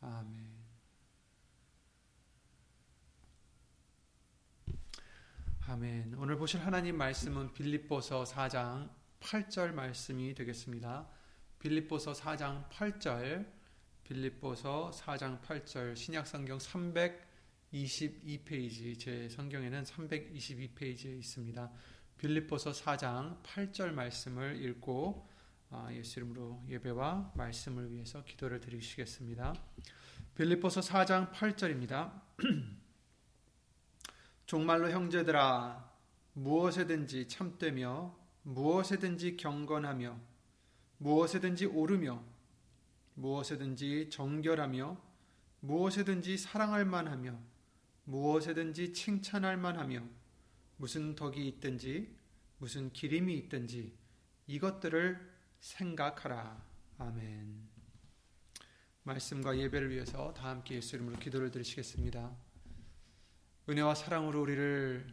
아멘. 아멘. 오늘 보실 하나님 말씀은 빌립보서 4장 8절 말씀이 되겠습니다. 빌립보서 4장 8절 빌립보서 4장 8절 신약 성경 322페이지 제 성경에는 322페이지에 있습니다. 빌립보서 4장 8절 말씀을 읽고 아, 예수 이름으로 예배와 말씀을 위해서 기도를 드리시겠습니다. 빌립보서 4장 8절입니다. 정말로 형제들아 무엇에든지 참되며 무엇에든지 경건하며 무엇에든지 오르며 무엇에든지 정결하며 무엇에든지 사랑할 만하며 무엇에든지 칭찬할 만하며 무슨 덕이 있든지 무슨 기림이 있든지 이것들을 생각하라. 아멘. 말씀과 예배를 위해서 다 함께 예수 이름으로 기도를 드리시겠습니다. 은혜와 사랑으로 우리를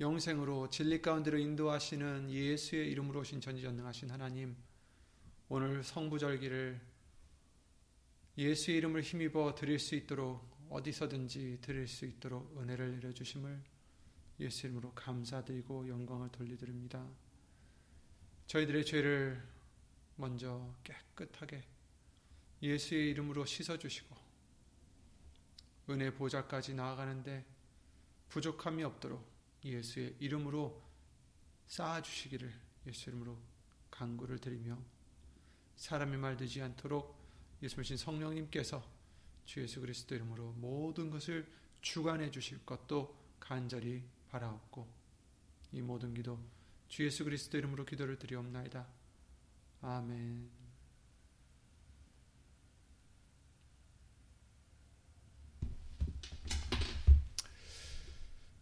영생으로 진리 가운데로 인도하시는 예수의 이름으로 오신 전지전능하신 하나님, 오늘 성부절기를 예수의 이름을 힘입어 드릴 수 있도록 어디서든지 드릴 수 있도록 은혜를 내려주심을 예수 이름으로 감사드리고 영광을 돌리드립니다. 저희들의 죄를 먼저 깨끗하게 예수의 이름으로 씻어주시고 은혜 보좌까지 나아가는데 부족함이 없도록 예수의 이름으로 쌓아주시기를 예수 이름으로 간구를 드리며 사람의 말 되지 않도록 예수님 성령님께서 주 예수 그리스도 이름으로 모든 것을 주관해 주실 것도 간절히 바라옵고 이 모든 기도 주 예수 그리스도 이름으로 기도를 드리옵나이다. 아멘.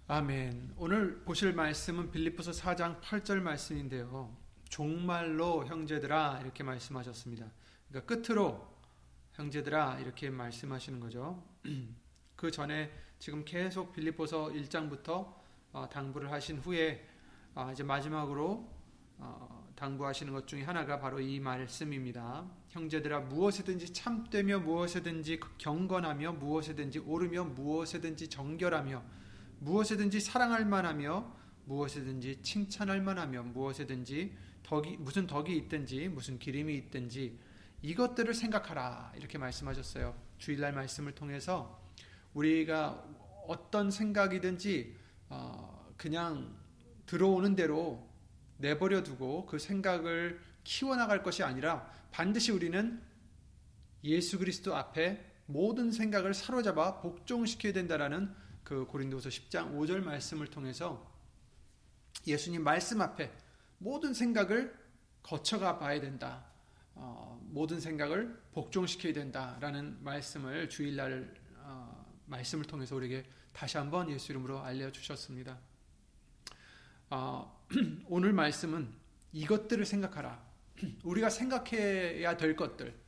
아멘. 오늘 보실 말씀은 빌립보서 4장 8절 말씀인데요. 종말로 형제들아 이렇게 말씀하셨습니다. 그러니까 끝으로 형제들아 이렇게 말씀하시는 거죠. 그 전에 지금 계속 빌립보서 1장부터 어, 당부를 하신 후에 어, 이제 마지막으로 어, 당부하시는 것 중에 하나가 바로 이 말씀입니다. 형제들아 무엇이든지 참되며 무엇이든지 경건하며 무엇이든지 오르며 무엇이든지 정결하며 무엇이든지 사랑할 만하며 무엇이든지 칭찬할 만하며 무엇이든지 덕이 무슨 덕이 있든지 무슨 기림이 있든지 이것들을 생각하라 이렇게 말씀하셨어요. 주일날 말씀을 통해서 우리가 어떤 생각이든지 어 그냥 들어오는 대로 내버려 두고 그 생각을 키워나갈 것이 아니라 반드시 우리는 예수 그리스도 앞에 모든 생각을 사로잡아 복종시켜야 된다라는 그 고린도서 10장 5절 말씀을 통해서 예수님 말씀 앞에 모든 생각을 거쳐가 봐야 된다. 어, 모든 생각을 복종시켜야 된다라는 말씀을 주일날 어, 말씀을 통해서 우리에게 다시 한번 예수 이름으로 알려 주셨습니다. 어, 오늘 말씀은 이것들을 생각하라. 우리가 생각해야 될 것들.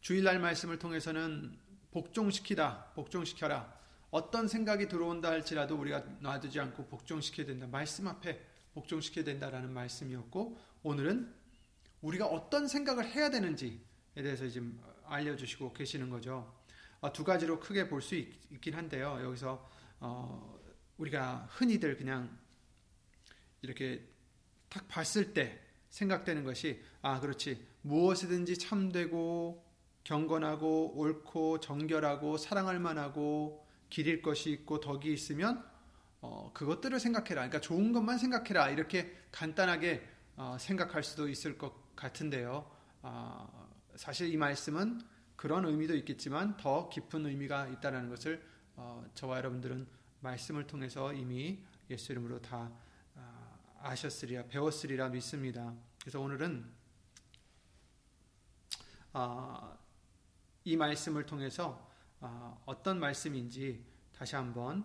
주일날 말씀을 통해서는 복종시키다, 복종시켜라. 어떤 생각이 들어온다 할지라도 우리가 놔두지 않고 복종시켜야 된다. 말씀 앞에 복종시켜야 된다라는 말씀이었고 오늘은 우리가 어떤 생각을 해야 되는지에 대해서 지금 알려주시고 계시는 거죠. 어, 두 가지로 크게 볼 수 있긴 한데요. 여기서 어, 우리가 흔히들 그냥 이렇게 딱 봤을 때 생각되는 것이 아 그렇지 무엇이든지 참되고 경건하고 옳고 정결하고 사랑할 만하고 기릴 것이 있고 덕이 있으면 어, 그것들을 생각해라. 그러니까 좋은 것만 생각해라. 이렇게 간단하게 어, 생각할 수도 있을 것 같은데요. 어, 사실 이 말씀은 그런 의미도 있겠지만 더 깊은 의미가 있다는 것을 어, 저와 여러분들은 말씀을 통해서 이미 예수 이름으로 다 아, 아셨으리라 배웠으리라 믿습니다. 그래서 오늘은 아, 이 말씀을 통해서 아, 어떤 말씀인지 다시 한번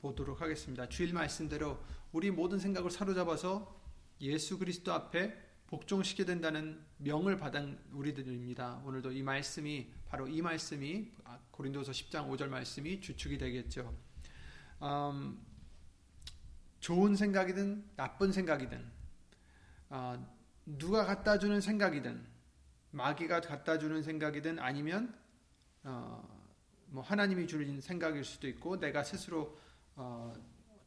보도록 하겠습니다. 주일 말씀대로 우리 모든 생각을 사로잡아서 예수 그리스도 앞에 복종시게 된다는 명을 받은 우리들입니다. 오늘도 이 말씀이 바로 이 말씀이 고린도서 10장 5절 말씀이 주축이 되겠죠. 음, 좋은 생각이든 나쁜 생각이든 어, 누가 갖다 주는 생각이든 마귀가 갖다 주는 생각이든 아니면 어, 뭐 하나님이 주는 생각일 수도 있고 내가 스스로 어,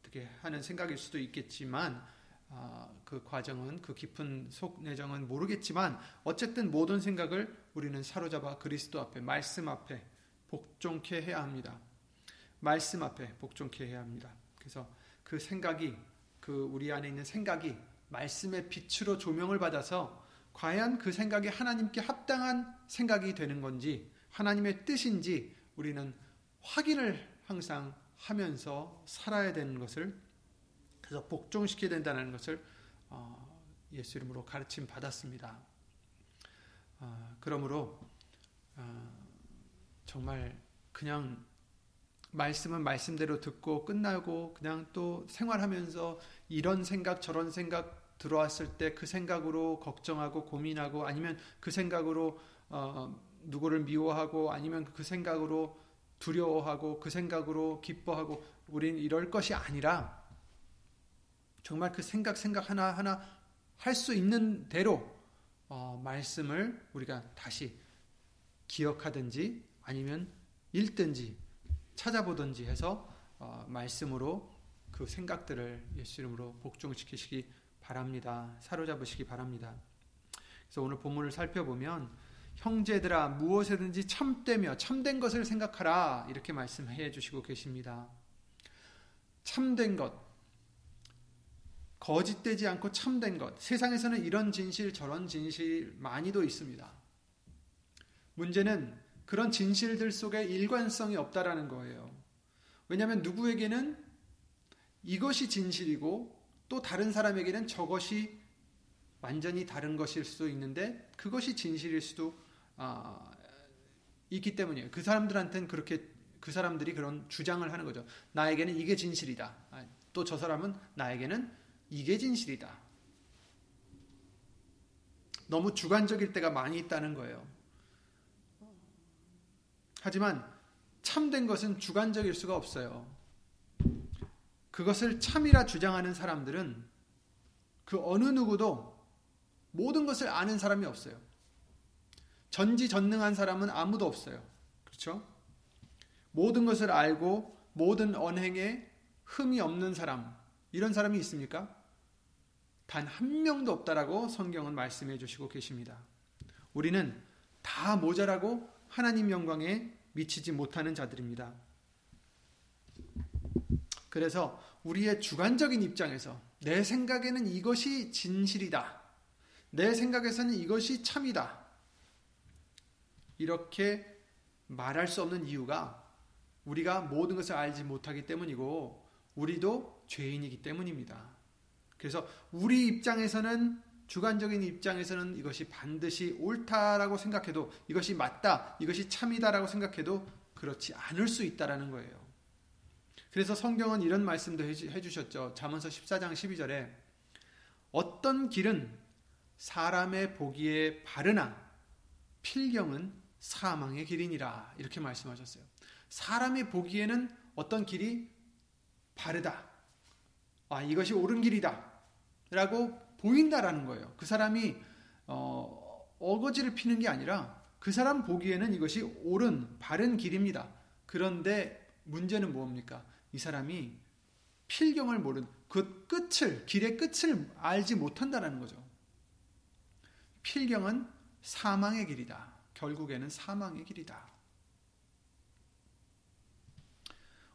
떻게 하는 생각일 수도 있겠지만 어, 그 과정은 그 깊은 속 내정은 모르겠지만 어쨌든 모든 생각을 우리는 사로잡아 그리스도 앞에 말씀 앞에 복종케 해야 합니다. 말씀 앞에 복종케 해야 합니다. 그래서 그 생각이 그 우리 안에 있는 생각이 말씀의 빛으로 조명을 받아서 과연 그 생각이 하나님께 합당한 생각이 되는 건지 하나님의 뜻인지 우리는 확인을 항상 하면서 살아야 되는 것을 그래서 복종시켜야 된다는 것을 어, 예수 이름으로 가르침 받았습니다. 어, 그러므로 어, 정말 그냥 말씀은 말씀대로 듣고 끝나고 그냥 또 생활하면서 이런 생각 저런 생각 들어왔을 때 그 생각으로 걱정하고 고민하고 아니면 그 생각으로 어, 누구를 미워하고 아니면 그 생각으로 두려워하고 그 생각으로 기뻐하고 우린 이럴 것이 아니라 정말 그 생각 생각 하나 하나 할 수 있는 대로 어, 말씀을 우리가 다시 기억하든지 아니면 읽든지 찾아보든지 해서 어, 말씀으로 그 생각들을 예수 이름으로 복종시키시기 바랍니다. 사로잡으시기 바랍니다. 그래서 오늘 본문을 살펴보면 형제들아 무엇에든지 참되며 참된 것을 생각하라 이렇게 말씀해 주시고 계십니다. 참된 것 거짓되지 않고 참된 것 세상에서는 이런 진실 저런 진실 많이도 있습니다. 문제는 그런 진실들 속에 일관성이 없다라는 거예요. 왜냐하면 누구에게는 이것이 진실이고 또 다른 사람에게는 저것이 완전히 다른 것일 수도 있는데 그것이 진실일 수도 아, 있기 때문이에요. 그 사람들한테는 그렇게 그 사람들이 그런 주장을 하는 거죠. 나에게는 이게 진실이다. 아, 또저 사람은 나에게는 이게 진실이다. 너무 주관적일 때가 많이 있다는 거예요. 하지만 참된 것은 주관적일 수가 없어요. 그것을 참이라 주장하는 사람들은 그 어느 누구도 모든 것을 아는 사람이 없어요. 전지전능한 사람은 아무도 없어요. 그렇죠? 모든 것을 알고 모든 언행에 흠이 없는 사람 이런 사람이 있습니까? 단 한 명도 없다라고 성경은 말씀해 주시고 계십니다. 우리는 다 모자라고 하나님 영광에 미치지 못하는 자들입니다. 그래서 우리의 주관적인 입장에서 내 생각에는 이것이 진실이다. 내 생각에서는 이것이 참이다. 이렇게 말할 수 없는 이유가 우리가 모든 것을 알지 못하기 때문이고 우리도 죄인이기 때문입니다. 그래서 우리 입장에서는 주관적인 입장에서는 이것이 반드시 옳다라고 생각해도 이것이 맞다, 이것이 참이다라고 생각해도 그렇지 않을 수 있다라는 거예요. 그래서 성경은 이런 말씀도 해주셨죠. 잠언서 14장 12절에 어떤 길은 사람의 보기에 바르나 필경은 사망의 길이니라 이렇게 말씀하셨어요. 사람이 보기에는 어떤 길이 바르다. 아, 이것이 옳은 길이다. 라고 보인다라는 거예요. 그 사람이 어, 어거지를 피는 게 아니라 그 사람 보기에는 이것이 옳은 바른 길입니다. 그런데 문제는 뭡니까? 이 사람이 필경을 모른 그 끝을 길의 끝을 알지 못한다라는 거죠. 필경은 사망의 길이다. 결국에는 사망의 길이다.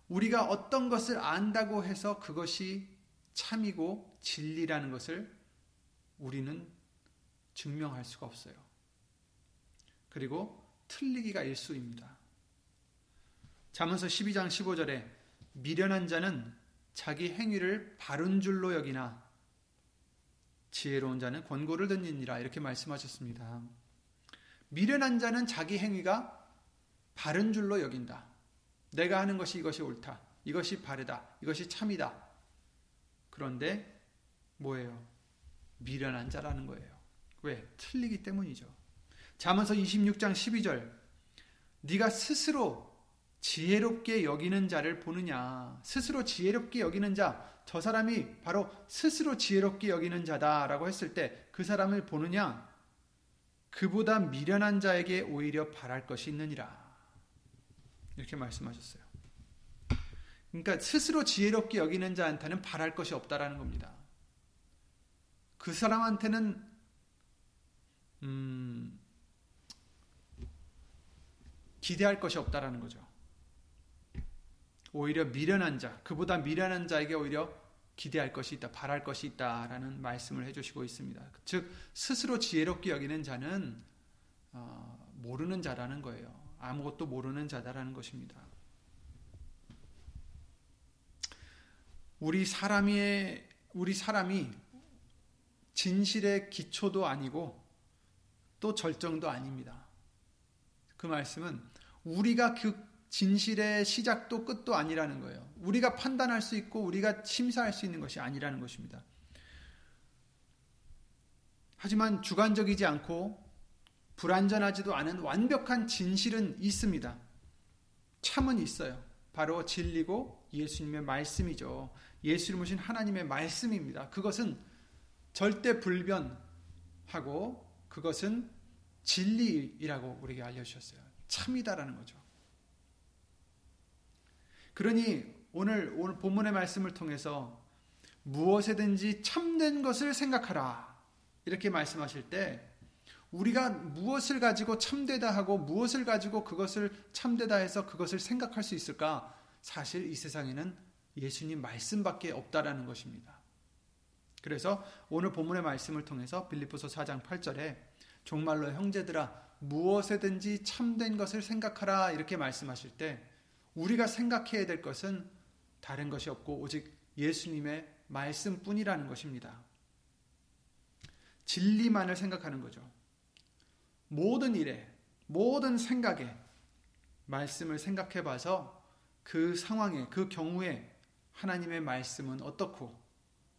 우리가 어떤 것을 안다고 해서 그것이 참이고 진리라는 것을 우리는 증명할 수가 없어요. 그리고 틀리기가 일수입니다. 잠언서 12장 15절에 미련한 자는 자기 행위를 바른 줄로 여기나 지혜로운 자는 권고를 듣느니라 이렇게 말씀하셨습니다. 미련한 자는 자기 행위가 바른 줄로 여긴다. 내가 하는 것이 이것이 옳다. 이것이 바르다. 이것이 참이다. 그런데 뭐예요? 미련한 자라는 거예요. 왜? 틀리기 때문이죠. 잠언서 26장 12절 네가 스스로 지혜롭게 여기는 자를 보느냐 스스로 지혜롭게 여기는 자 저 사람이 바로 스스로 지혜롭게 여기는 자다라고 했을 때 그 사람을 보느냐 그보다 미련한 자에게 오히려 바랄 것이 있느니라 이렇게 말씀하셨어요. 그러니까 스스로 지혜롭게 여기는 자한테는 바랄 것이 없다라는 겁니다. 그 사람한테는 음, 기대할 것이 없다라는 거죠. 오히려 미련한 자, 그보다 미련한 자에게 오히려 기대할 것이 있다, 바랄 것이 있다라는 말씀을 해주시고 있습니다. 즉 스스로 지혜롭게 여기는 자는 어, 모르는 자라는 거예요. 아무것도 모르는 자다라는 것입니다. 우리 사람이 우리 사람이 진실의 기초도 아니고 또 절정도 아닙니다. 그 말씀은 우리가 그 진실의 시작도 끝도 아니라는 거예요. 우리가 판단할 수 있고 우리가 심사할 수 있는 것이 아니라는 것입니다. 하지만 주관적이지 않고 불완전하지도 않은 완벽한 진실은 있습니다. 참은 있어요. 바로 진리고 예수님의 말씀이죠. 예수를 모신 하나님의 말씀입니다. 그것은 절대 불변하고 그것은 진리이라고 우리에게 알려주셨어요. 참이다라는 거죠. 그러니 오늘 오늘 본문의 말씀을 통해서 무엇에든지 참된 것을 생각하라 이렇게 말씀하실 때 우리가 무엇을 가지고 참되다 하고 무엇을 가지고 그것을 참되다 해서 그것을 생각할 수 있을까? 사실 이 세상에는 예수님 말씀밖에 없다라는 것입니다. 그래서 오늘 본문의 말씀을 통해서 빌립보서 4장 8절에 정말로 형제들아 무엇에든지 참된 것을 생각하라 이렇게 말씀하실 때 우리가 생각해야 될 것은 다른 것이 없고 오직 예수님의 말씀뿐이라는 것입니다. 진리만을 생각하는 거죠. 모든 일에, 모든 생각에 말씀을 생각해 봐서 그 상황에, 그 경우에 하나님의 말씀은 어떻고,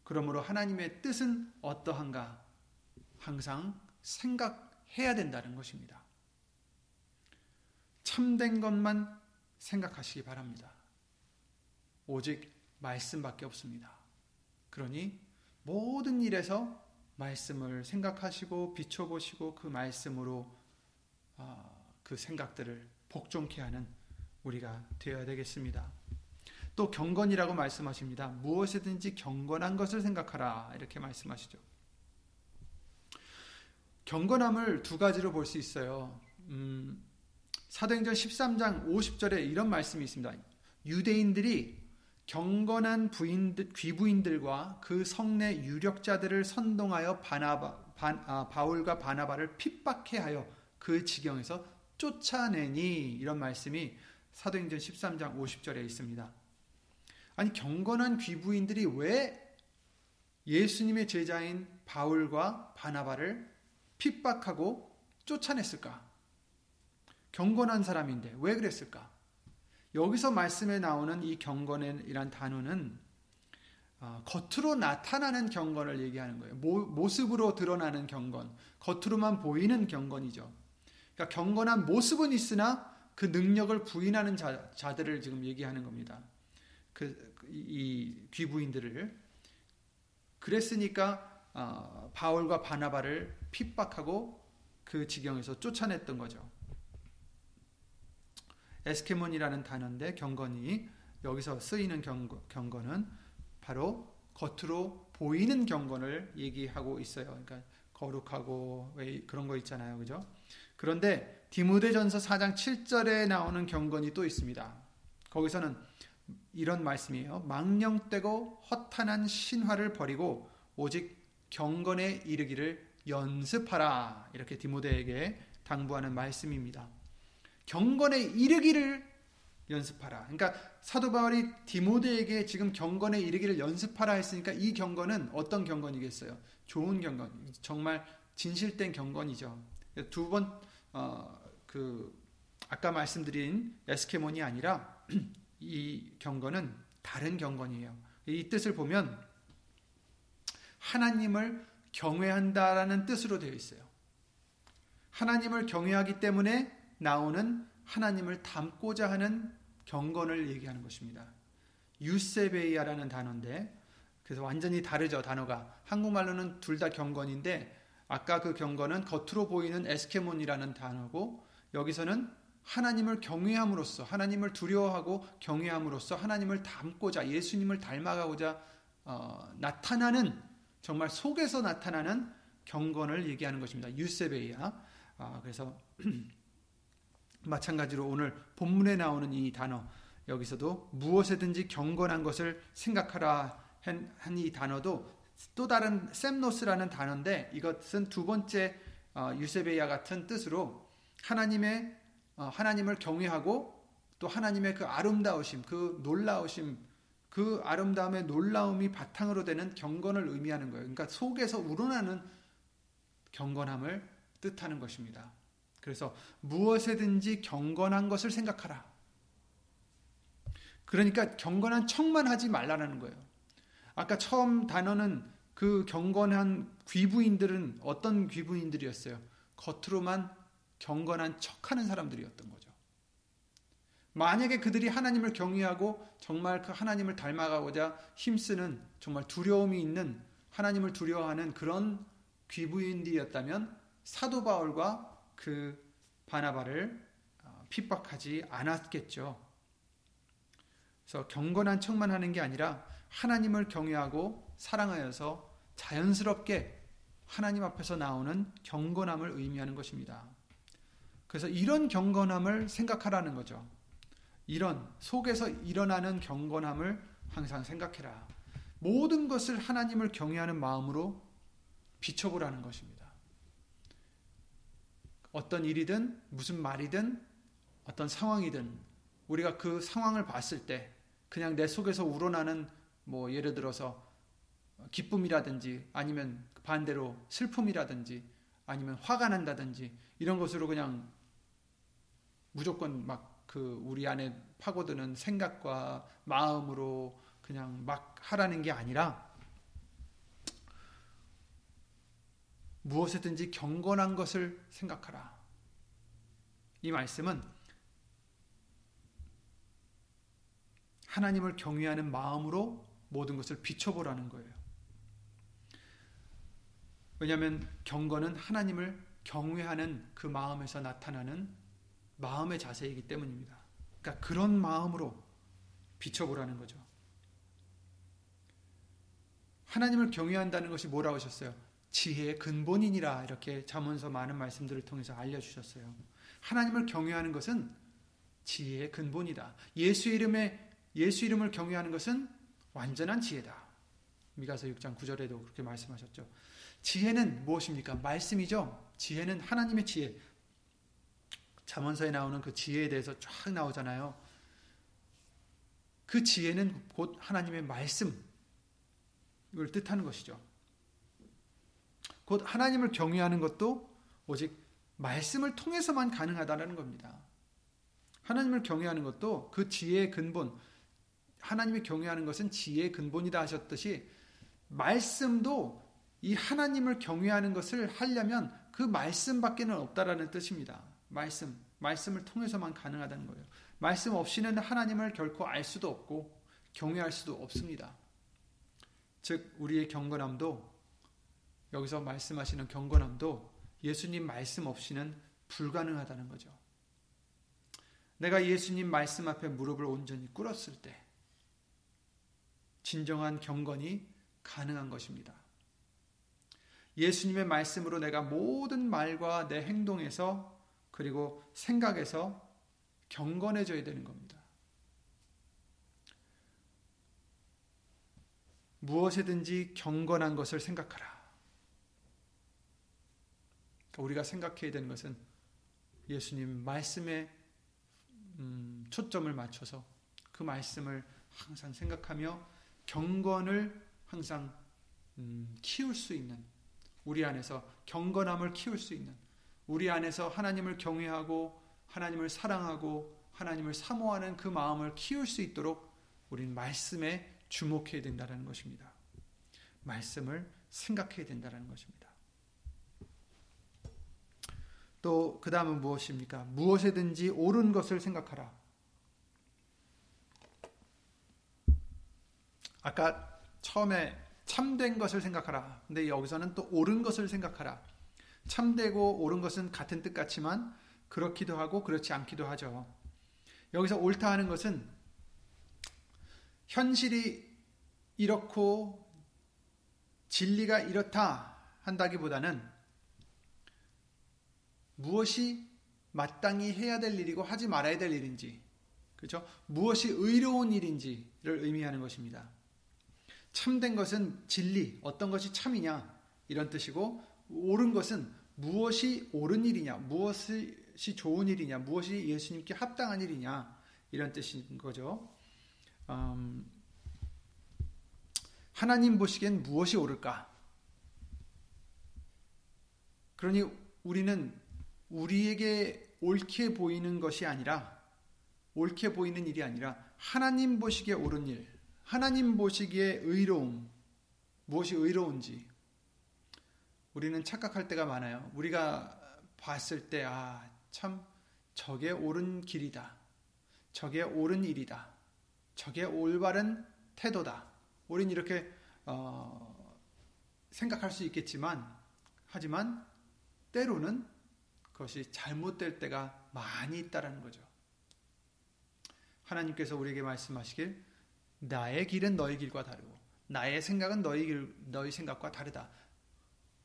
그러므로 하나님의 뜻은 어떠한가 항상 생각해야 된다는 것입니다. 참된 것만 생각하시기 바랍니다. 오직 말씀밖에 없습니다. 그러니 모든 일에서 말씀을 생각하시고 비춰보시고 그 말씀으로 아, 그 생각들을 복종케 하는 우리가 되어야 되겠습니다. 또 경건이라고 말씀하십니다. 무엇이든지 경건한 것을 생각하라 이렇게 말씀하시죠. 경건함을 두 가지로 볼 수 있어요. 음, 사도행전 13장 50절에 이런 말씀이 있습니다. 유대인들이 경건한 부인들, 귀부인들과 그 성내 유력자들을 선동하여 바나바, 반, 아, 바울과 바나바를 핍박해 하여 그 지경에서 쫓아내니 이런 말씀이 사도행전 13장 50절에 있습니다. 아니 경건한 귀부인들이 왜 예수님의 제자인 바울과 바나바를 핍박하고 쫓아냈을까? 경건한 사람인데 왜 그랬을까? 여기서 말씀에 나오는 이 경건이란 단어는 어, 겉으로 나타나는 경건을 얘기하는 거예요. 모, 습으로 드러나는 경건, 겉으로만 보이는 경건이죠. 그러니까 경건한 모습은 있으나 그 능력을 부인하는 자, 자들을 지금 얘기하는 겁니다. 그, 이 귀부인들을. 그랬으니까 어, 바울과 바나바를 핍박하고 그 지경에서 쫓아냈던 거죠. 에스케몬이라는 단어인데 경건이 여기서 쓰이는 경건, 경건은 바로 겉으로 보이는 경건을 얘기하고 있어요. 그러니까 거룩하고 왜 그런 거 있잖아요. 그죠? 그런데 디모데전서 4장 7절에 나오는 경건이 또 있습니다. 거기서는 이런 말씀이에요. 망령되고 허탄한 신화를 버리고 오직 경건에 이르기를 연습하라. 이렇게 디모데에게 당부하는 말씀입니다. 경건에 이르기를 연습하라. 그러니까 사도 바울이 디모데에게 지금 경건에 이르기를 연습하라 했으니까 이 경건은 어떤 경건이겠어요? 좋은 경건, 정말 진실된 경건이죠. 두 번, 어, 그, 아까 말씀드린 에스케몬이 아니라 이 경건은 다른 경건이에요. 이 뜻을 보면 하나님을 경외한다라는 뜻으로 되어 있어요. 하나님을 경외하기 때문에 나오는 하나님을 닮고자 하는 경건을 얘기하는 것입니다. 유세베이아라는 단어인데 그래서 완전히 다르죠 단어가 한국말로는 둘 다 경건인데 아까 그 경건은 겉으로 보이는 에스케몬이라는 단어고 여기서는 하나님을 경외함으로써 하나님을 두려워하고 경외함으로써 하나님을 닮고자 예수님을 닮아가고자 어, 나타나는 정말 속에서 나타나는 경건을 얘기하는 것입니다. 유세베이아. 아, 그래서 마찬가지로 오늘 본문에 나오는 이 단어 여기서도 무엇에든지 경건한 것을 생각하라 한 이 단어도 또 다른 셈노스라는 단어인데 이것은 두 번째 어, 유세베이아 같은 뜻으로 하나님의 어, 하나님을 경외하고 또 하나님의 그 아름다우심, 그 놀라우심, 그 아름다움의 놀라움이 바탕으로 되는 경건을 의미하는 거예요. 그러니까 속에서 우러나는 경건함을 뜻하는 것입니다. 그래서 무엇에든지 경건한 것을 생각하라. 그러니까 경건한 척만 하지 말라는 거예요. 아까 처음 단어는 그 경건한 귀부인들은 어떤 귀부인들이었어요? 겉으로만 경건한 척하는 사람들이었던 거죠. 만약에 그들이 하나님을 경외하고 정말 그 하나님을 닮아가고자 힘쓰는 정말 두려움이 있는 하나님을 두려워하는 그런 귀부인들이었다면 사도 바울과 그 바나바를 어, 핍박하지 않았겠죠. 그래서 경건한 척만 하는 게 아니라 하나님을 경외하고 사랑하여서 자연스럽게 하나님 앞에서 나오는 경건함을 의미하는 것입니다. 그래서 이런 경건함을 생각하라는 거죠. 이런 속에서 일어나는 경건함을 항상 생각해라. 모든 것을 하나님을 경외하는 마음으로 비춰보라는 것입니다. 어떤 일이든 무슨 말이든 어떤 상황이든 우리가 그 상황을 봤을 때 그냥 내 속에서 우러나는 뭐 예를 들어서 기쁨이라든지 아니면 반대로 슬픔이라든지 아니면 화가 난다든지 이런 것으로 그냥 무조건 막 그 우리 안에 파고드는 생각과 마음으로 그냥 막 하라는 게 아니라 무엇이든지 경건한 것을 생각하라. 이 말씀은 하나님을 경외하는 마음으로 모든 것을 비춰보라는 거예요. 왜냐하면 경건은 하나님을 경외하는 그 마음에서 나타나는 마음의 자세이기 때문입니다. 그러니까 그런 마음으로 비춰보라는 거죠. 하나님을 경외한다는 것이 뭐라고 하셨어요? 지혜의 근본이니라 이렇게 잠언서 많은 말씀들을 통해서 알려주셨어요. 하나님을 경외하는 것은 지혜의 근본이다. 예수 이름에 예수 이름을 경외하는 것은 완전한 지혜다. 미가서 6장 9절에도 그렇게 말씀하셨죠. 지혜는 무엇입니까? 말씀이죠. 지혜는 하나님의 지혜. 잠언서에 나오는 그 지혜에 대해서 쫙 나오잖아요. 그 지혜는 곧 하나님의 말씀을 뜻하는 것이죠. 곧 하나님을 경외하는 것도 오직 말씀을 통해서만 가능하다는 겁니다. 하나님을 경외하는 것도 그 지혜의 근본, 하나님을 경외하는 것은 지혜의 근본이다 하셨듯이 말씀도 이 하나님을 경외하는 것을 하려면 그 말씀밖에는 없다라는 뜻입니다. 말씀, 말씀을 통해서만 가능하다는 거예요. 말씀 없이는 하나님을 결코 알 수도 없고 경외할 수도 없습니다. 즉 우리의 경건함도 여기서 말씀하시는 경건함도 예수님 말씀 없이는 불가능하다는 거죠. 내가 예수님 말씀 앞에 무릎을 온전히 꿇었을 때 진정한 경건이 가능한 것입니다. 예수님의 말씀으로 내가 모든 말과 내 행동에서 그리고 생각에서 경건해져야 되는 겁니다. 무엇이든지 경건한 것을 생각하라. 그러니까 우리가 생각해야 되는 것은 예수님 말씀에 음, 초점을 맞춰서 그 말씀을 항상 생각하며 경건을 항상 음, 키울 수 있는 우리 안에서 경건함을 키울 수 있는 우리 안에서 하나님을 경외하고 하나님을 사랑하고 하나님을 사모하는 그 마음을 키울 수 있도록 우리는 말씀에 주목해야 된다는 것입니다. 말씀을 생각해야 된다는 것입니다. 또 그 다음은 무엇입니까? 무엇에든지 옳은 것을 생각하라. 아까 처음에 참된 것을 생각하라. 근데 여기서는 또 옳은 것을 생각하라. 참되고 옳은 것은 같은 뜻 같지만 그렇기도 하고 그렇지 않기도 하죠. 여기서 옳다 하는 것은 현실이 이렇고 진리가 이렇다 한다기보다는 무엇이 마땅히 해야 될 일이고 하지 말아야 될 일인지, 그렇죠? 무엇이 의로운 일인지를 의미하는 것입니다. 참된 것은 진리, 어떤 것이 참이냐 이런 뜻이고 옳은 것은 무엇이 옳은 일이냐, 무엇이 좋은 일이냐, 무엇이 예수님께 합당한 일이냐 이런 뜻인 거죠. 음, 하나님 보시기엔 무엇이 옳을까? 그러니 우리는 우리에게 옳게 보이는 것이 아니라 옳게 보이는 일이 아니라 하나님 보시기에 옳은 일, 하나님 보시기에 의로움, 무엇이 의로운지 우리는 착각할 때가 많아요. 우리가 봤을 때, 아, 참, 저게 옳은 길이다. 저게 옳은 일이다. 저게 올바른 태도다. 우린 이렇게 어, 생각할 수 있겠지만 하지만 때로는 그것이 잘못될 때가 많이 있다라는 거죠. 하나님께서 우리에게 말씀하시길 나의 길은 너희 길과 다르고 나의 생각은 너희 길 너희 생각과 다르다.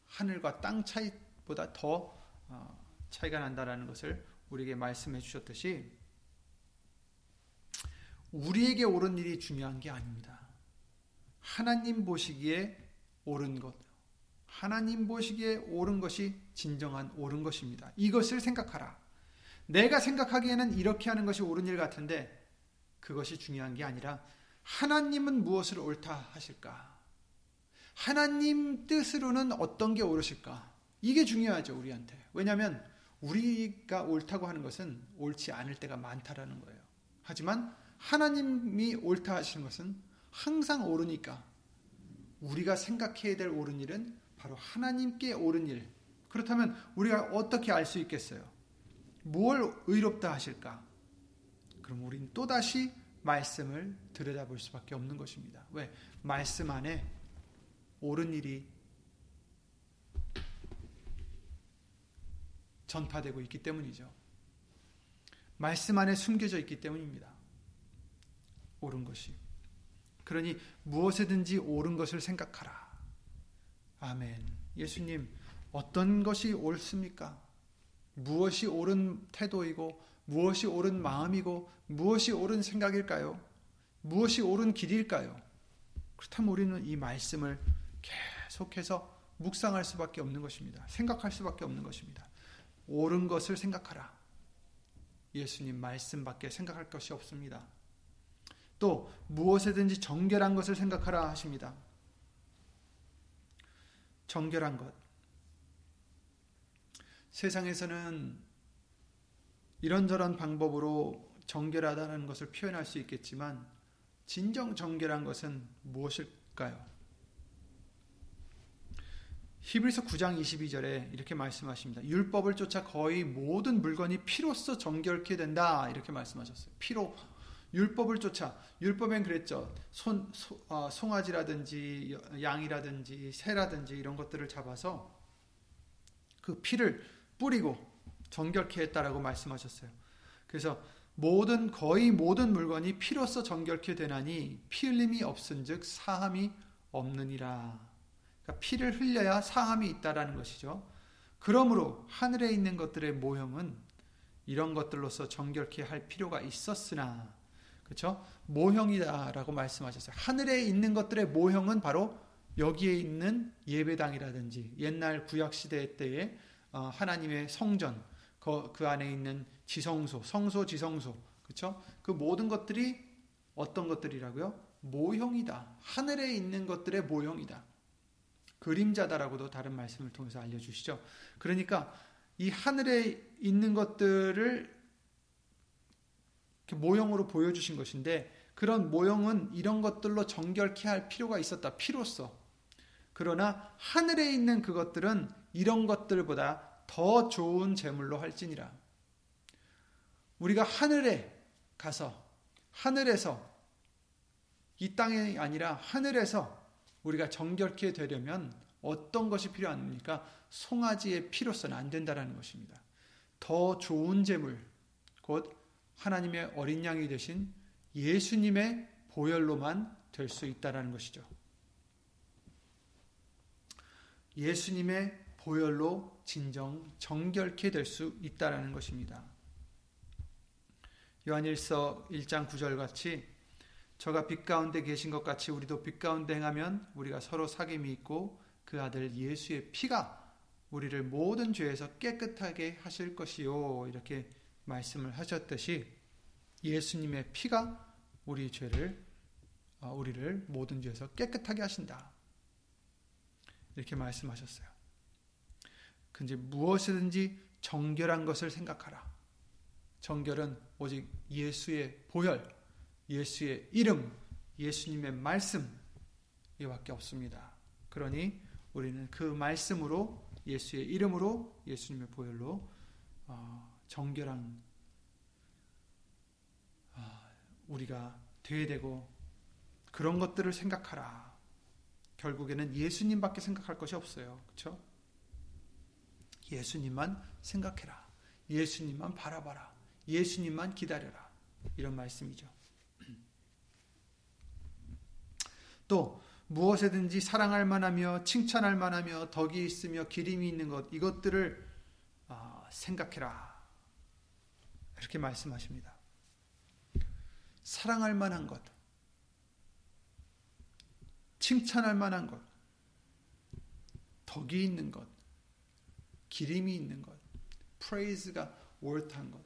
하늘과 땅 차이보다 더 어, 차이가 난다라는 것을 우리에게 말씀해 주셨듯이 우리에게 옳은 일이 중요한 게 아닙니다. 하나님 보시기에 옳은 것, 하나님 보시기에 옳은 것이 진정한 옳은 것입니다. 이것을 생각하라. 내가 생각하기에는 이렇게 하는 것이 옳은 일 같은데 그것이 중요한 게 아니라 하나님은 무엇을 옳다 하실까? 하나님 뜻으로는 어떤 게 옳으실까? 이게 중요하죠, 우리한테. 왜냐하면 우리가 옳다고 하는 것은 옳지 않을 때가 많다라는 거예요. 하지만 하나님이 옳다 하시는 것은 항상 옳으니까 우리가 생각해야 될 옳은 일은 바로 하나님께 옳은 일. 그렇다면 우리가 어떻게 알 수 있겠어요? 뭘 의롭다 하실까? 그럼 우리는 또다시 말씀을 들여다볼 수밖에 없는 것입니다. 왜? 말씀 안에 옳은 일이 전파되고 있기 때문이죠. 말씀 안에 숨겨져 있기 때문입니다. 옳은 것이. 그러니 무엇에든지 옳은 것을 생각하라. 아멘. 예수님, 어떤 것이 옳습니까? 무엇이 옳은 태도이고, 무엇이 옳은 마음이고, 무엇이 옳은 생각일까요? 무엇이 옳은 길일까요? 그렇다면 우리는 이 말씀을 계속해서 묵상할 수밖에 없는 것입니다. 생각할 수밖에 없는 것입니다. 옳은 것을 생각하라. 예수님 말씀밖에 생각할 것이 없습니다. 또 무엇에든지 정결한 것을 생각하라 하십니다. 정결한 것. 세상에서는 이런저런 방법으로 정결하다는 것을 표현할 수 있겠지만 진정 정결한 것은 무엇일까요? 히브리서 9장 22절에 이렇게 말씀하십니다. 율법을 쫓아 거의 모든 물건이 피로써 정결케 된다. 이렇게 말씀하셨어요. 피로 율법을 쫓아 율법엔 그랬죠. 손, 소, 어, 송아지라든지 양이라든지 새라든지 이런 것들을 잡아서 그 피를 뿌리고 정결케 했다라고 말씀하셨어요. 그래서 모든 거의 모든 물건이 피로써 정결케 되나니 피 흘림이 없은즉 사함이 없느니라. 그러니까 피를 흘려야 사함이 있다라는 것이죠. 그러므로 하늘에 있는 것들의 모형은 이런 것들로서 정결케 할 필요가 있었으나 그렇죠? 모형이다라고 말씀하셨어요. 하늘에 있는 것들의 모형은 바로 여기에 있는 예배당이라든지 옛날 구약 시대 때에 어, 하나님의 성전 그 안에 있는 지성소, 성소, 지성소, 그렇죠? 그 모든 것들이 어떤 것들이라고요? 모형이다. 하늘에 있는 것들의 모형이다. 그림자다라고도 다른 말씀을 통해서 알려주시죠. 그러니까 이 하늘에 있는 것들을 모형으로 보여주신 것인데 그런 모형은 이런 것들로 정결케 할 필요가 있었다. 피로써. 그러나 하늘에 있는 그것들은 이런 것들보다 더 좋은 제물로 할지니라. 우리가 하늘에 가서 하늘에서 이 땅이 아니라 하늘에서 우리가 정결케 되려면 어떤 것이 필요합니까? 송아지의 피로서는 안 된다라는 것입니다. 더 좋은 제물, 곧 하나님의 어린 양이 되신 예수님의 보혈로만 될 수 있다라는 것이죠. 예수님의 보혈로 진정 정결케 될 수 있다라는 것입니다. 요한일서 1장 9절 같이 저가 빛 가운데 계신 것 같이 우리도 빛 가운데 행하면 우리가 서로 사귐이 있고 그 아들 예수의 피가 우리를 모든 죄에서 깨끗하게 하실 것이요 이렇게 말씀을 하셨듯이 예수님의 피가 우리 죄를 어, 우리를 모든 죄에서 깨끗하게 하신다. 이렇게 말씀하셨어요. 근데 무엇이든지 정결한 것을 생각하라. 정결은 오직 예수의 보혈, 예수의 이름, 예수님의 말씀 이밖에 없습니다. 그러니 우리는 그 말씀으로 예수의 이름으로 예수님의 보혈로 어, 정결한 어, 우리가 되야 되고 그런 것들을 생각하라. 결국에는 예수님밖에 생각할 것이 없어요. 그렇죠? 예수님만 생각해라. 예수님만 바라봐라. 예수님만 기다려라. 이런 말씀이죠. 또 무엇에든지 사랑할 만하며 칭찬할 만하며 덕이 있으며 기림이 있는 것 이것들을 아, 생각해라. 이렇게 말씀하십니다. 사랑할 만한 것, 칭찬할 만한 것, 덕이 있는 것, 기림이 있는 것, 프레이즈가 옳다한 것,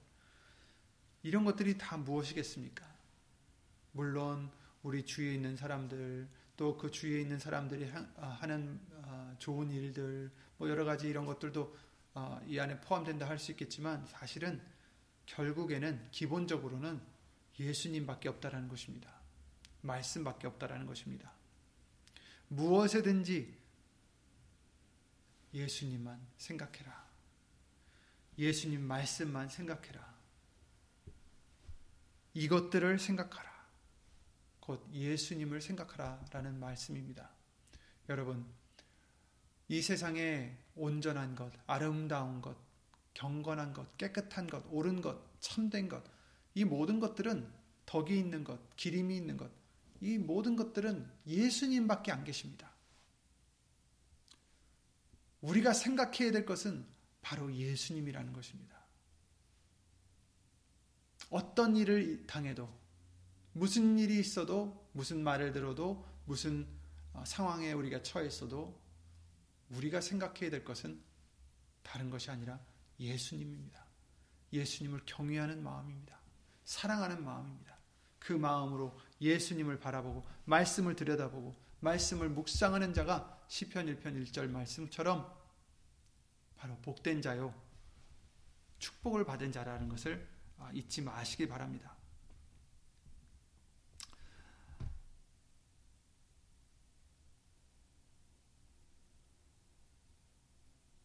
이런 것들이 다 무엇이겠습니까? 물론 우리 주위에 있는 사람들, 또 그 주위에 있는 사람들이 아, 하는 아, 좋은 일들, 뭐 여러 가지 이런 것들도 아, 이 안에 포함된다 할 수 있겠지만 사실은 결국에는 기본적으로는 예수님밖에 없다라는 것입니다. 말씀밖에 없다라는 것입니다. 무엇에든지 예수님만 생각해라. 예수님 말씀만 생각해라. 이것들을 생각하라. 곧 예수님을 생각하라. 라는 말씀입니다. 여러분, 이 세상에 온전한 것, 아름다운 것, 경건한 것, 깨끗한 것, 옳은 것, 참된 것, 이 모든 것들은 덕이 있는 것, 기림이 있는 것, 이 모든 것들은 예수님밖에 안 계십니다. 우리가 생각해야 될 것은 바로 예수님이라는 것입니다. 어떤 일을 당해도, 무슨 일이 있어도, 무슨 말을 들어도, 무슨 어, 상황에 우리가 처했어도, 우리가 생각해야 될 것은 다른 것이 아니라 예수님입니다. 예수님을 경외하는 마음입니다. 사랑하는 마음입니다. 그 마음으로 예수님을 바라보고 말씀을 들여다보고 말씀을 묵상하는 자가 시편 1편 1절 말씀처럼 바로 복된 자요 축복을 받은 자라는 것을 아, 잊지 마시기 바랍니다.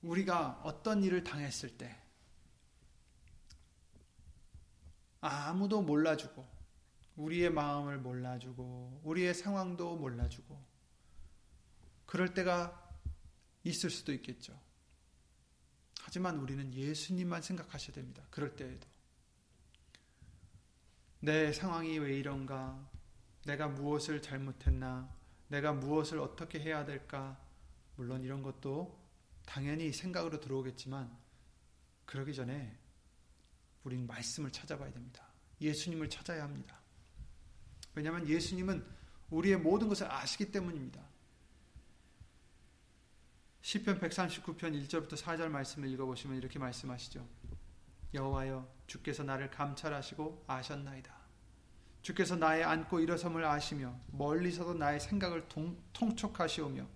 우리가 어떤 일을 당했을 때 아무도 몰라주고 우리의 마음을 몰라주고 우리의 상황도 몰라주고 그럴 때가 있을 수도 있겠죠. 하지만 우리는 예수님만 생각하셔야 됩니다. 그럴 때에도 내 상황이 왜 이런가? 내가 무엇을 잘못했나? 내가 무엇을 어떻게 해야 될까? 물론 이런 것도 당연히 생각으로 들어오겠지만 그러기 전에 우리는 말씀을 찾아봐야 됩니다. 예수님을 찾아야 합니다. 왜냐하면 예수님은 우리의 모든 것을 아시기 때문입니다. 시편 139편 1절부터 4절 말씀을 읽어보시면 이렇게 말씀하시죠. 여호와여 주께서 나를 감찰하시고 아셨나이다. 주께서 나의 앉고 일어섬을 아시며 멀리서도 나의 생각을 통, 통촉하시오며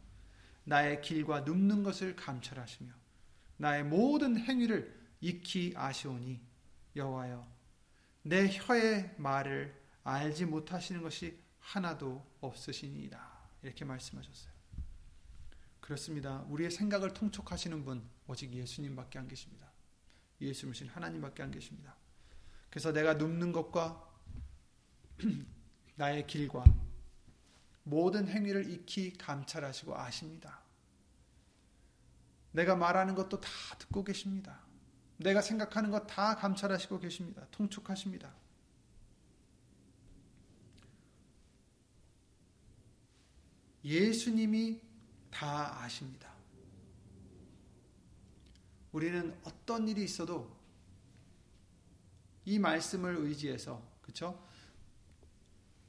나의 길과 눕는 것을 감찰하시며 나의 모든 행위를 익히 아시오니 여호와여 내 혀의 말을 알지 못하시는 것이 하나도 없으시니이다. 이렇게 말씀하셨어요. 그렇습니다. 우리의 생각을 통촉하시는 분 오직 예수님밖에 안 계십니다. 예수님신 하나님밖에 안 계십니다. 그래서 내가 눕는 것과 나의 길과 모든 행위를 익히 감찰하시고 아십니다. 내가 말하는 것도 다 듣고 계십니다. 내가 생각하는 것 다 감찰하시고 계십니다. 통촉하십니다. 예수님이 다 아십니다. 우리는 어떤 일이 있어도 이 말씀을 의지해서 그렇죠?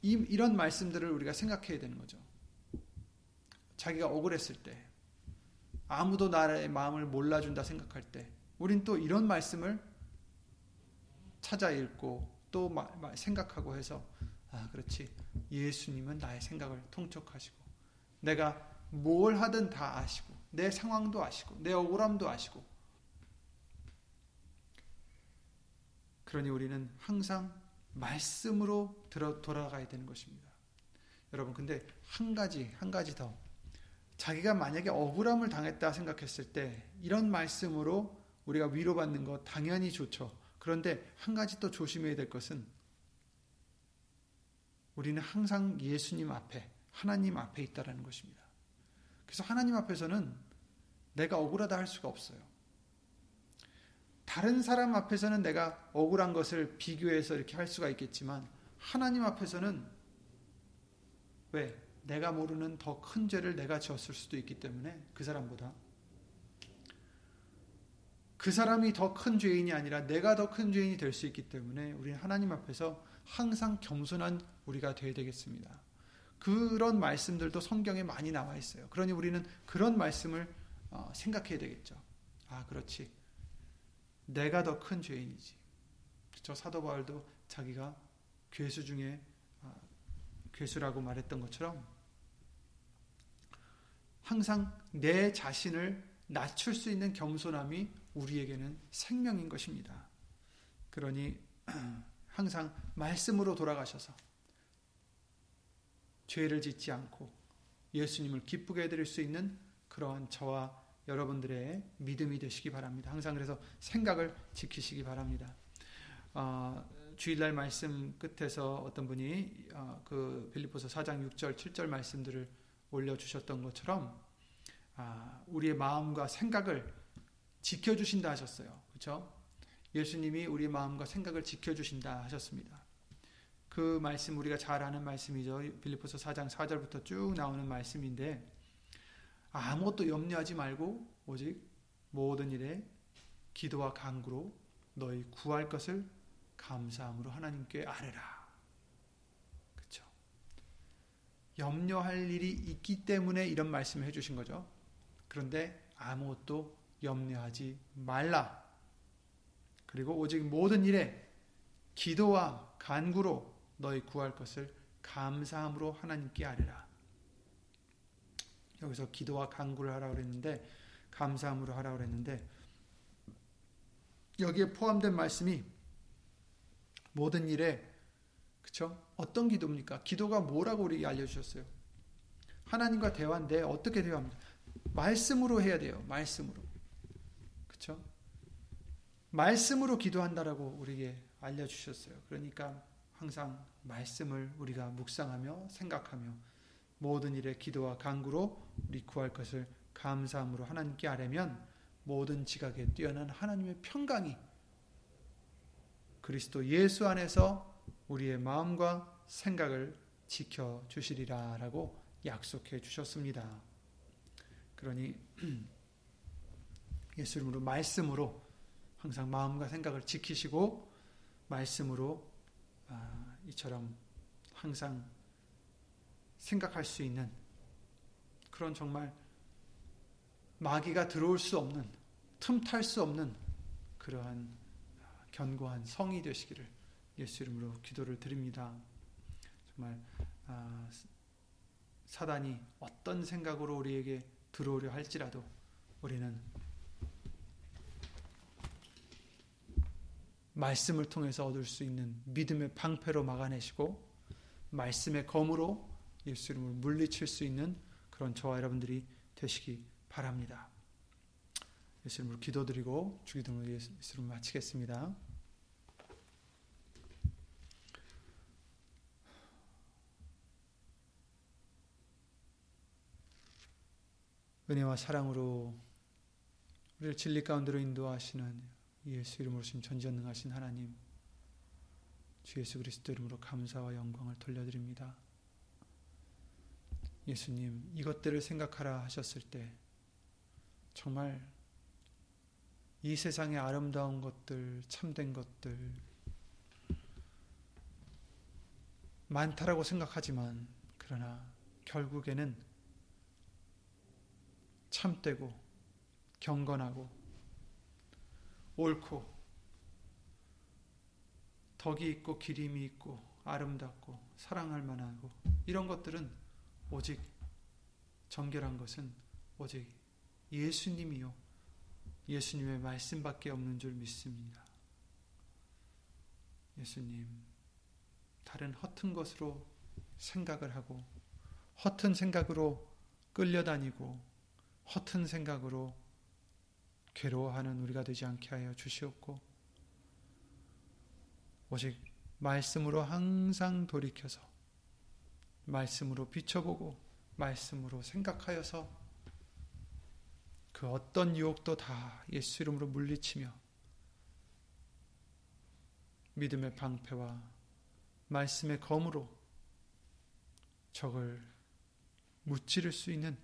이, 이런 말씀들을 우리가 생각해야 되는 거죠. 자기가 억울했을 때 아무도 나의 마음을 몰라준다 생각할 때 우린 또 이런 말씀을 찾아 읽고 또 생각하고 해서 아 그렇지 예수님은 나의 생각을 통촉하시고 내가 뭘 하든 다 아시고 내 상황도 아시고 내 억울함도 아시고 그러니 우리는 항상 말씀으로 들어 돌아가야 되는 것입니다. 여러분 근데 한 가지 한 가지 더 자기가 만약에 억울함을 당했다 생각했을 때 이런 말씀으로 우리가 위로받는 것 당연히 좋죠. 그런데 한 가지 또 조심해야 될 것은 우리는 항상 예수님 앞에 하나님 앞에 있다라는 것입니다. 그래서 하나님 앞에서는 내가 억울하다 할 수가 없어요. 다른 사람 앞에서는 내가 억울한 것을 비교해서 이렇게 할 수가 있겠지만 하나님 앞에서는 왜 내가 모르는 더 큰 죄를 내가 지었을 수도 있기 때문에 그 사람보다 그 사람이 더 큰 죄인이 아니라 내가 더 큰 죄인이 될 수 있기 때문에 우리는 하나님 앞에서 항상 겸손한 우리가 되어야 되겠습니다. 그런 말씀들도 성경에 많이 나와 있어요. 그러니 우리는 그런 말씀을 어, 생각해야 되겠죠. 아, 그렇지. 내가 더 큰 죄인이지. 저 사도 바울도 자기가 괴수 중에 어, 괴수라고 말했던 것처럼 항상 내 자신을 낮출 수 있는 겸손함이 우리에게는 생명인 것입니다. 그러니 항상 말씀으로 돌아가셔서 죄를 짓지 않고 예수님을 기쁘게 해드릴 수 있는 그러한 저와 여러분들의 믿음이 되시기 바랍니다. 항상 그래서 생각을 지키시기 바랍니다. 어, 주일날 말씀 끝에서 어떤 분이 어, 그 빌립보서 4장 6절 7절 말씀들을 올려주셨던 것처럼 아, 우리의 마음과 생각을 지켜주신다 하셨어요. 그렇죠? 예수님이 우리의 마음과 생각을 지켜주신다 하셨습니다. 그 말씀 우리가 잘 아는 말씀이죠. 빌립보서 4장 4절부터 쭉 나오는 말씀인데 아무것도 염려하지 말고 오직 모든 일에 기도와 간구로 너희 구할 것을 감사함으로 하나님께 아뢰라. 그렇죠? 염려할 일이 있기 때문에 이런 말씀을 해 주신 거죠. 그런데 아무것도 염려하지 말라. 그리고 오직 모든 일에 기도와 간구로 너희 구할 것을 감사함으로 하나님께 아뢰라. 여기서 기도와 간구를 하라 그랬는데 감사함으로 하라 그랬는데 여기에 포함된 말씀이 모든 일에 그쵸? 어떤 기도입니까? 기도가 뭐라고 우리에게 알려주셨어요? 하나님과 대화인데 어떻게 대화합니까? 말씀으로 해야 돼요. 말씀으로. 그쵸? 말씀으로 기도한다라고 우리에게 알려주셨어요. 그러니까 항상 말씀을 우리가 묵상하며 생각하며 모든 일에 기도와 간구로 우리 구할 것을 감사함으로 하나님께 아뢰면 모든 지각에 뛰어난 하나님의 평강이 그리스도 예수 안에서 우리의 마음과 생각을 지켜 주시리라라고 약속해 주셨습니다. 그러니 예수 이름으로 말씀으로 항상 마음과 생각을 지키시고 말씀으로 아, 이처럼 항상 생각할 수 있는 그런 정말 마귀가 들어올 수 없는 틈탈 수 없는 그러한 견고한 성이 되시기를 예수 이름으로 기도를 드립니다. 정말 아, 사단이 어떤 생각으로 우리에게 들어오려 할지라도 우리는 말씀을 통해서 얻을 수 있는 믿음의 방패로 막아내시고 말씀의 검으로 예수 이름을 물리칠 수 있는 그런 저와 여러분들이 되시기 바랍니다. 예수 이름으로 기도드리고 주기도문을 예수 이름으로 마치겠습니다. 은혜와 사랑으로 우리를 진리 가운데로 인도하시는 예수 이름으로 신 전지전능하신 하나님 주 예수 그리스도 이름으로 감사와 영광을 돌려드립니다. 예수님 이것들을 생각하라 하셨을 때 정말 이 세상의 아름다운 것들 참된 것들 많다라고 생각하지만 그러나 결국에는 참되고 경건하고 옳고 덕이 있고 기림이 있고 아름답고 사랑할 만하고 이런 것들은 오직 정결한 것은 오직 예수님이요 예수님의 말씀밖에 없는 줄 믿습니다. 예수님 다른 허튼 것으로 생각을 하고 허튼 생각으로 끌려다니고 허튼 생각으로 괴로워하는 우리가 되지 않게 하여 주시옵고 오직 말씀으로 항상 돌이켜서 말씀으로 비춰보고 말씀으로 생각하여서 그 어떤 유혹도 다 예수 이름으로 물리치며 믿음의 방패와 말씀의 검으로 적을 무찌를 수 있는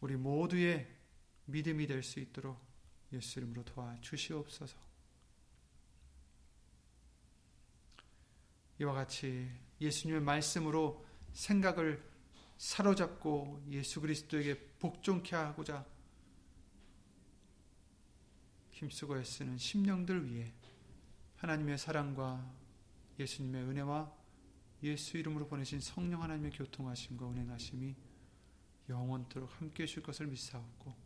우리 모두의 믿음이 될 수 있도록 예수 이름으로 도와주시옵소서. 이와 같이 예수님의 말씀으로 생각을 사로잡고 예수 그리스도에게 복종케 하고자 힘쓰고 애쓰는 심령들 위해 하나님의 사랑과 예수님의 은혜와 예수 이름으로 보내신 성령 하나님의 교통하심과 은행하심이 영원토록 함께 해줄 것을 믿사옵고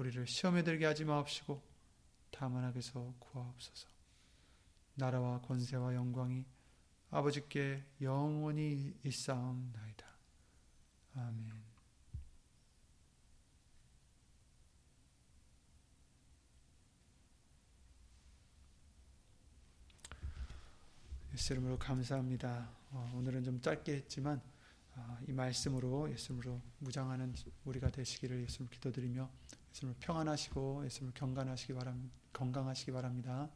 우리를 시험에 들게 하지 마옵시고 다만 하게서 구하옵소서. 나라와 권세와 영광이 아버지께 영원히 있사옵나이다. 아멘. 예수 이름으로 감사합니다. 어, 오늘은 좀 짧게 했지만 아, 이 말씀으로 예수님으로 무장하는 우리가 되시기를 예수님 기도드리며 예수님을 평안하시고 예수님을 경건하시기 바랍니다. 건강하시기 바랍니다.